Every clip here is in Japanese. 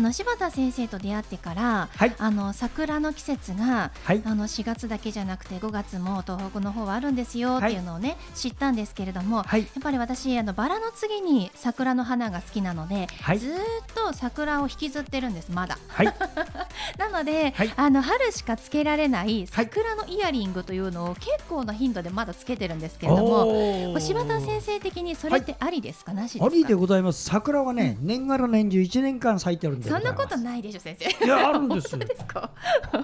あの柴田先生と出会ってから、はい、あの桜の季節が、はい、あの4月だけじゃなくて5月も東北の方はあるんですよっていうのをね、はい、知ったんですけれども、やっぱり私あのバラの次に桜の花が好きなので、ずっと桜を引きずってるんですまだ。なので、あの春しかつけられない桜のイヤリングというのを結構な頻度でまだつけてるんですけれども、柴田先生的にそれってありですか、なしですか？ありでございます。桜はね、年がら年中1年間咲いてるんでそんなことないでしょ先生。いやあるんですですか？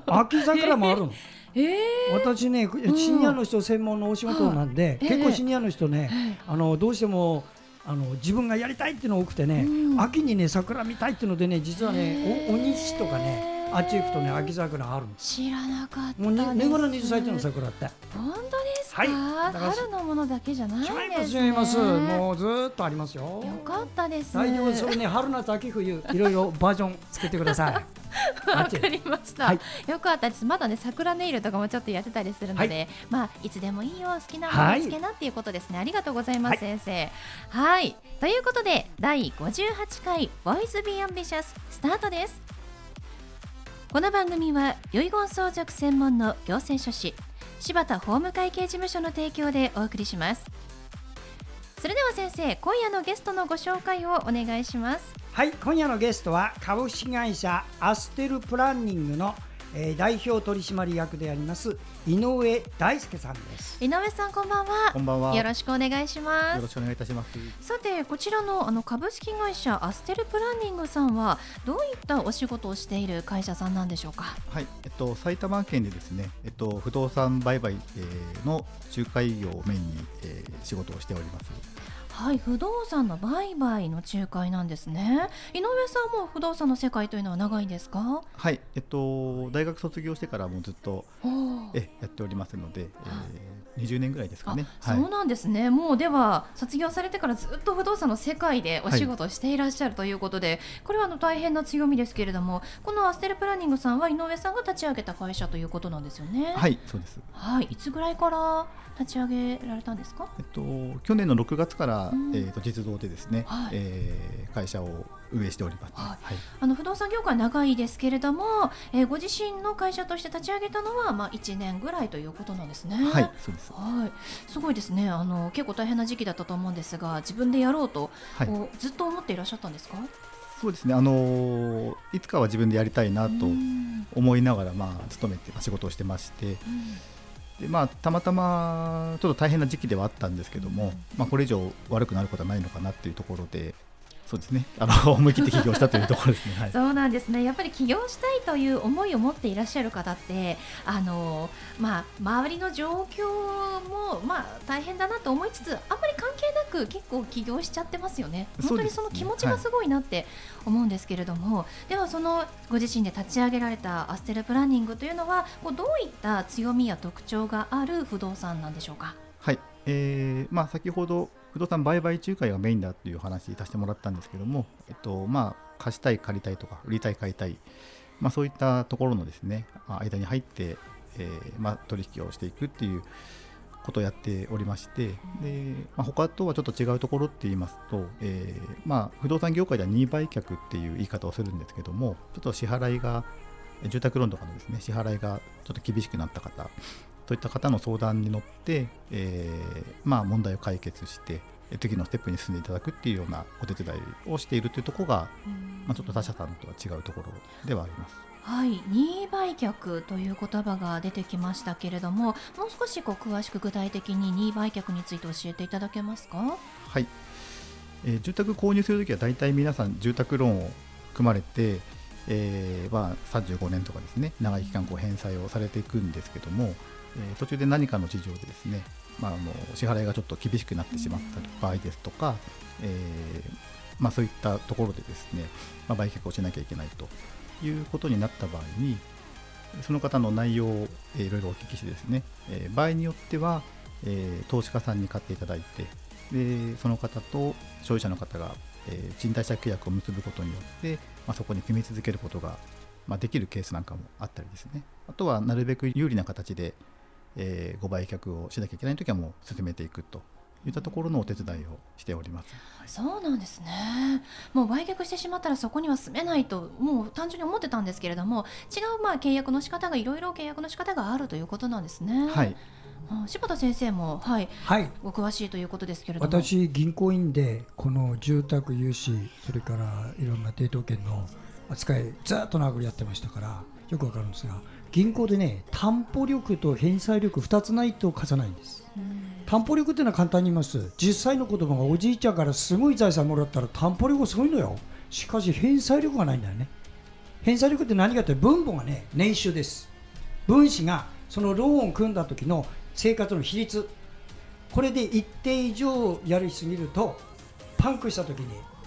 秋桜もあるの、えー、私ねシニアの人専門のお仕事なんで、結構シニアの人ね、あのどうしてもあの自分がやりたいっていうのが多くてね、秋にね桜見たいっていうのでね実はねお鬼市とかねあっち行くとね秋桜ある知らなかったもうね年がら年中咲いてるの桜って。本当ですか、はい、春のものだけじゃないですね。違いますもうずっとありますよ。よかったです。大丈夫それね春夏秋冬いろいろバージョンつけてください。わかりました、はい、よかったです。まだね桜ネイルとかもちょっとやってたりするので、はい、まあいつでもいいよ好きなものつけなっていうことですね、はい、ありがとうございます、先生。はい。ということで第58回ボイスビーアンビシャススタートですこの番組は遺言相続専門の行政書士柴田法務会計事務所の提供でお送りします。それでは先生今夜のゲストのご紹介をお願いします。はい今夜のゲストは株式会社アステルプランニングのえー、代表取締役であります井上大輔さんです。井上さんこんばんは。こんばんは。よろしくお願いします。よろしくお願いいたします。さてこちらのあの株式会社アステルプランニングさんはどういったお仕事をしている会社さんなんでしょうか？はいえっと埼玉県でですねえっと不動産売買、えー、の仲介業をメインに、えー、仕事をしておりますはい不動産の売買の仲介なんですね。井上さんも不動産の世界というのは長いんですか？はいえっと大学卒業してからもずっとえやっておりますので、えー、20年ぐらいですかね、はい、そうなんですね。もうでは卒業されてからずっと不動産の世界でお仕事をしていらっしゃるということで、はい、これはあの大変な強みですけれどもこのアステルプランニングさんは井上さんが立ち上げた会社ということなんですよね。はいそうです。はい。いつぐらいから立ち上げられたんですか？えっと去年の6月から、えーと、実動でですね、はい、えー、会社を運営しております、はい、あの不動産業界長いですけれども、えー、ご自身の会社として立ち上げたのはまあ1年ぐらいということなんですね。はいそうです。はい。すごいですね。あの結構大変な時期だったと思うんですが自分でやろうと、はい、ずっと思っていらっしゃったんですか？そうですね、あのー、いつかは自分でやりたいなと思いながら、まあ、勤めて仕事をしてまして、でまあ、たまたまちょっと大変な時期ではあったんですけども、まあ、これ以上悪くなることはないのかなっていうところで、そうですね。あの思い切って起業したというところですね。はい、そうなんですね。やっぱり起業したいという思いを持っていらっしゃる方って、あのまあ周りの状況もまあ大変だなと思いつつ、あんまり関係なく結構起業しちゃってますよね。本当にその気持ちがすごいなって思うんですけれども、はい、ではそのご自身で立ち上げられたアステルプランニングというのは、こうどういった強みや特徴がある不動産なんでしょうか？はい。えー、まあ先ほど不動産売買仲介がメインだという話させてもらったんですけども、えっとまあ、貸したい、借りたいとか、売りたい、買いたい、まあ、そういったところのですね、間に入って、えーまあ、取引をしていくっていうことをやっておりまして、でまあ、他とはちょっと違うところって言いますと、えーまあ、不動産業界では任意売却っていう言い方をするんですけども、ちょっと支払いが、住宅ローンとかのですね支払いがちょっと厳しくなった方、といった方の相談に乗って、えー、まあ、問題を解決して次のステップに進んでいただくっていうようなお手伝いをしているというところが、まあ、ちょっと他社さんとは違うところではあります。はい、任意売却という言葉が出てきましたけれども、もう少しこう詳しく具体的に任意売却について教えていただけますか？はい、えー、住宅購入するときは大体皆さん住宅ローンを組まれて、えーまあ、35年とかですね長い期間こう返済をされていくんですけども、え、途中で何かの事情でですね、まあ、あの支払いがちょっと厳しくなってしまった場合ですとか、えーまあ、そういったところでですね、まあ、売却をしなきゃいけないということになった場合にその方の内容を、いろいろお聞きしてですね、えー、場合によっては、えー、投資家さんに買っていただいてでその方と消費者の方が、え、賃貸借契約を結ぶことによって、ま、そこに組み続けることが、ま、できるケースなんかもあったりですね。あとはなるべく有利な形で、えー、ご売却をしなきゃいけないときはもう進めていくといったところのお手伝いをしております。そうなんですね。もう売却してしまったらそこには住めないともう単純に思ってたんですけれども、違うまあ契約の仕方がいろいろ契約の仕方があるということなんですね。はい。柴田先生も、はい、はい、お詳しいということですけれども私銀行員でこの住宅融資それからいろんな抵当権の扱いずっと長くやってましたからよくわかるんですが銀行でね担保力と返済力2つないと貸さないんです。担保力っていうのは簡単に言います。実際の子供がおじいちゃんからすごい財産もらったら担保力すごいのよ。しかし返済力がないんだよね。返済力って何かって分母がね年収です。分子がそのローンを組んだ時の生活の比率。これで一定以上やりすぎるとパンクした時に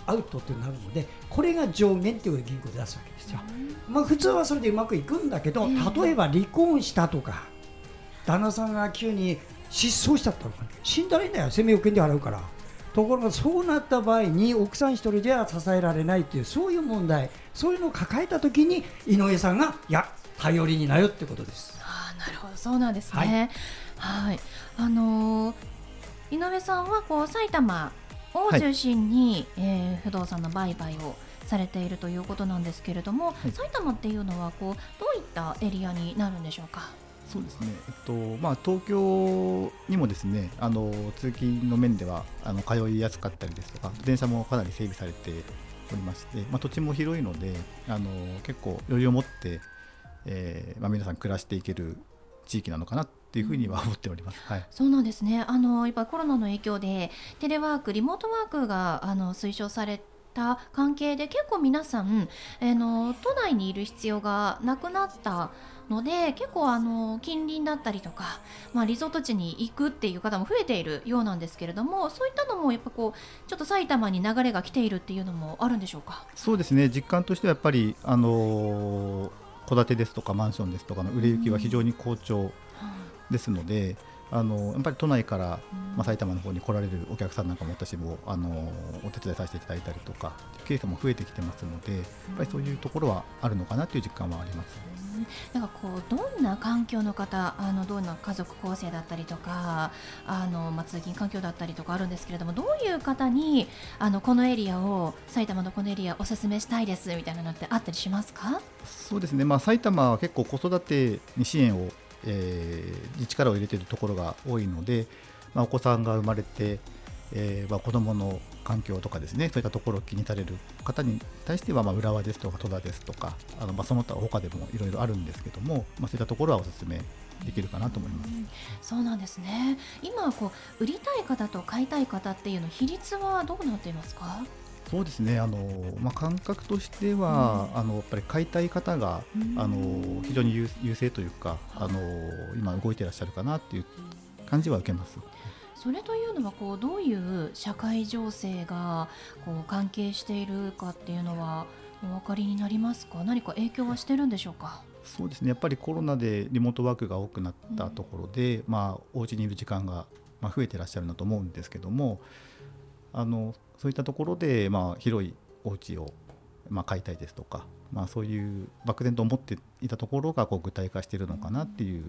アウトってなるのでこれが上限っていう銀行で出すわけですよ、まあ、普通はそれでうまくいくんだけど例えば離婚したとか旦那さんが急に失踪しちゃったのか、ね、死んだらいいんだよ、生命保険で払うから。ところがそうなった場合に奥さん1人では支えられないというそういう問題。そういうのを抱えたときに井上さんがいや頼りになるってことです。あなるほど。そうなんですね。はい、はい、あのー、井上さんはこう埼玉を中心に、はい、えー、不動産の売買をされているということなんですけれども、はい、埼玉っていうのはこうどういったエリアになるんでしょうか？そうですね、えっとまあ、東京にもですねあの通勤の面ではあの通いやすかったりですとか電車もかなり整備されておりまして、まあ、土地も広いのであの結構余裕を持って、えーまあ、皆さん暮らしていける地域なのかなっていうふうには思っております。はい、そうなんですね。あのやっぱコロナの影響でテレワーク、リモートワークがあの推奨された関係で結構皆さん、あの都内にいる必要がなくなったので結構あの近隣だったりとか、まあ、リゾート地に行くっていう方も増えているようなんですけれどもそういったのもやっぱこうちょっと埼玉に流れが来ているっていうのもあるんでしょうか？そうですね実感としてはやっぱりあの戸建てですとかマンションですとかの売れ行きは非常に好調ですので、あのやっぱり都内から、まあ、埼玉の方に来られるお客さんなんかも私もあのお手伝いさせていただいたりとかケースも増えてきてますのでやっぱりそういうところはあるのかなという実感はあります。なんかこうどんな環境の方あのどんな家族構成だったりとかあの、まあ、通勤環境だったりとかあるんですけれどもどういう方にあのこのエリアを埼玉のこのエリアおすすめしたいですみたいなのってあったりしますか？そうですね、まあ、埼玉は結構子育てに支援を、えー、力を入れているところが多いので、まあ、お子さんが生まれてえーまあ、子どもの環境とかですねそういったところを気にされる方に対しては、まあ、浦和ですとか戸田ですとかあの、まあ、その他他でもいろいろあるんですけども、まあ、そういったところはおすすめできるかなと思います、う、そうなんですね。今こう売りたい方と買いたい方っていうの比率はどうなっていますか？そうですね。あの、まあ、感覚としては、うん、あのやっぱり買いたい方が、うん、あの非常に優勢というかあの今動いていらっしゃるかなっていう感じは受けます。それというのはこうどういう社会情勢がこう関係しているかっていうのはお分かりになりますか？何か影響はしてるんでしょうか？そうですね。やっぱりコロナでリモートワークが多くなったところで、うん、まあ、お家にいる時間が、まあ、増えてらっしゃるなと思うんですけどもあのそういったところで、まあ、広いお家をまを買いたいですとか、まあ、そういう漠然と思っていたところがこう具体化しているのかなっていう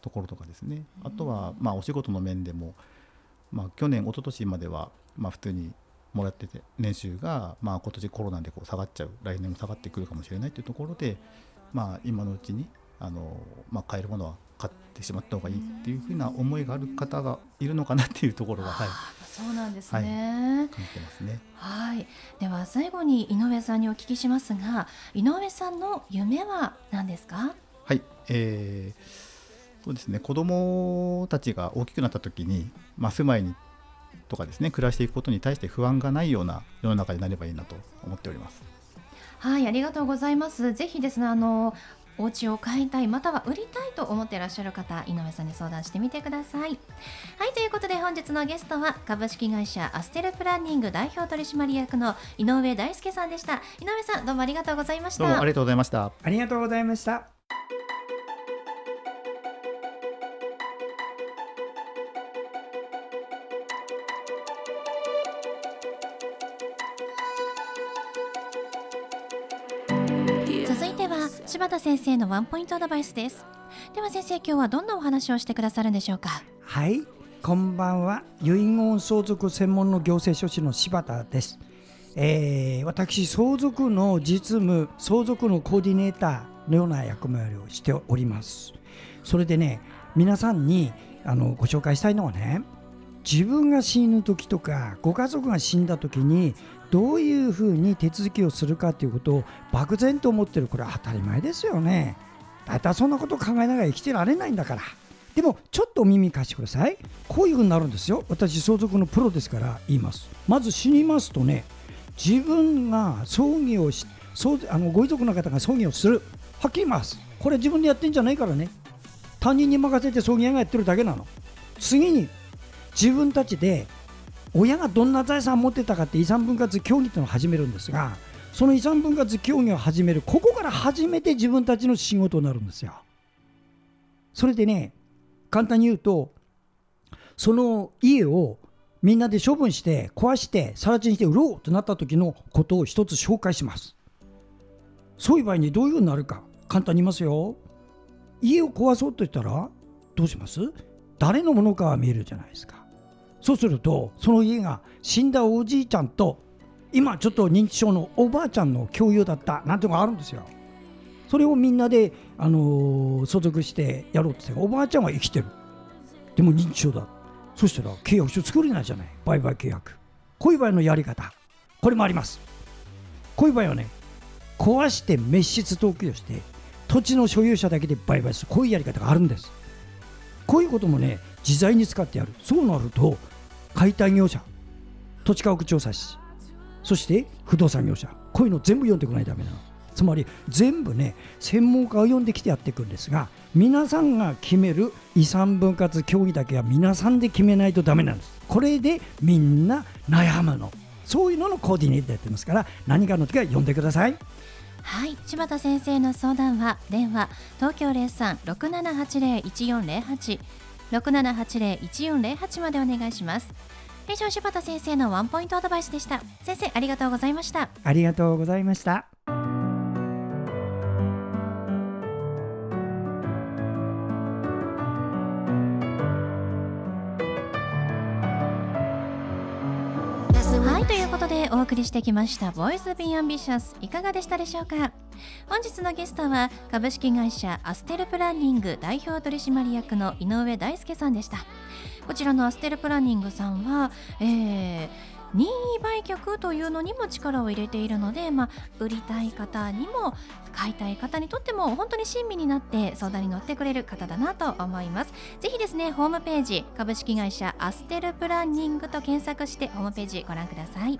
ところとかですね、あとは、まあ、お仕事の面でも、まあ、去年、一昨年までは、まあ、普通にもらってて年収が、まあ、今年コロナでこう下がっちゃう来年も下がってくるかもしれないというところで、まあ、今のうちにあの、まあ、買えるものは買ってしまった方がいいっていうふうな思いがある方がいるのかなっていうところは、はい、そうなんですね、はい、すね。はい。では最後に井上さんにお聞きしますが井上さんの夢は何ですか？はい、えーそうですね。子どもたちが大きくなった時に、まあ、住まいにとかですね暮らしていくことに対して不安がないような世の中になればいいなと思っております。はいありがとうございます。ぜひですねあのお家を買いたいまたは売りたいと思っていらっしゃる方井上さんに相談してみてください。はいという本日のゲストは株式会社アステルプランニング代表取締役の井上大輔さんでした。井上さんどうもありがとうございました。どうもありがとうございました。ありがとうございました。柴田先生のワンポイントアドバイスです。では先生今日はどんなお話をしてくださるんでしょうか？はいこんばんは。遺言相続専門の行政書士の柴田です。えー、私相続の実務相続のコーディネーターのような役割をしております。それでね皆さんにあのご紹介したいのはね自分が死ぬ時とかご家族が死んだ時にどういうふうに手続きをするかということを漠然と思ってる。これは当たり前ですよね。だいたいそんなことを考えながら生きてられないんだから。でもちょっとお耳貸してください。こういうふうになるんですよ。私相続のプロですから言います。まず死にますとね自分が葬儀をしあのご遺族の方が葬儀をする。はっきり言います。これ自分でやってんじゃないからね。他人に任せて葬儀屋がやってるだけなの。次に自分たちで親がどんな財産を持ってたかって遺産分割協議というのを始めるんですがその遺産分割協議を始めるここから初めて自分たちの仕事になるんですよ。それでね簡単に言うとその家をみんなで処分して壊して更地にして売ろうとなった時のことを一つ紹介します。そういう場合にどういうふうになるか簡単に言いますよ。家を壊そうと言ったらどうします？誰のものかは見えるじゃないですか。そうするとその家が死んだおじいちゃんと今ちょっと認知症のおばあちゃんの共有だったなんていうのがあるんですよ。それをみんなで、あのー、相続してやろうっておばあちゃんは生きてる。でも認知症だ。そしたら契約書作れないじゃない。売買契約。こういう場合のやり方。これもあります。こういう場合はね壊して滅失登記をして土地の所有者だけで売買する。こういうやり方があるんです。こういうこともね自在に使ってやる。そうなると解体業者土地家屋調査士そして不動産業者こういうの全部読んでこないとダメなの。つまり全部ね専門家を読んできてやっていくんですが皆さんが決める遺産分割協議だけは皆さんで決めないとダメなんです。これでみんな悩むの。そういうののコーディネートやってますから何かの時は読んでください。はい柴田先生の相談は電話東京0367801408 6780-1408までお願いします。以上柴田先生のワンポイントアドバイスでした。先生ありがとうございました。ありがとうございました送りしてきました「ボイスビーアンビシャスいかがでしたでしょうか？本日のゲストは株式会社アステルプランニング代表取締役の井上大輔さんでした。こちらのアステルプランニングさんは、えー、任意売却というのにも力を入れているので、まあ、売りたい方にも買いたい方にとっても本当に親身になって相談に乗ってくれる方だなと思います。ぜひですねホームページ株式会社アステルプランニングと検索してホームページご覧ください。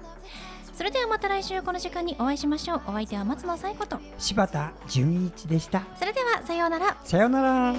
それではまた来週この時間にお会いしましょう。お相手は松野紗友子と。柴田純一でした。それではさようなら。さようなら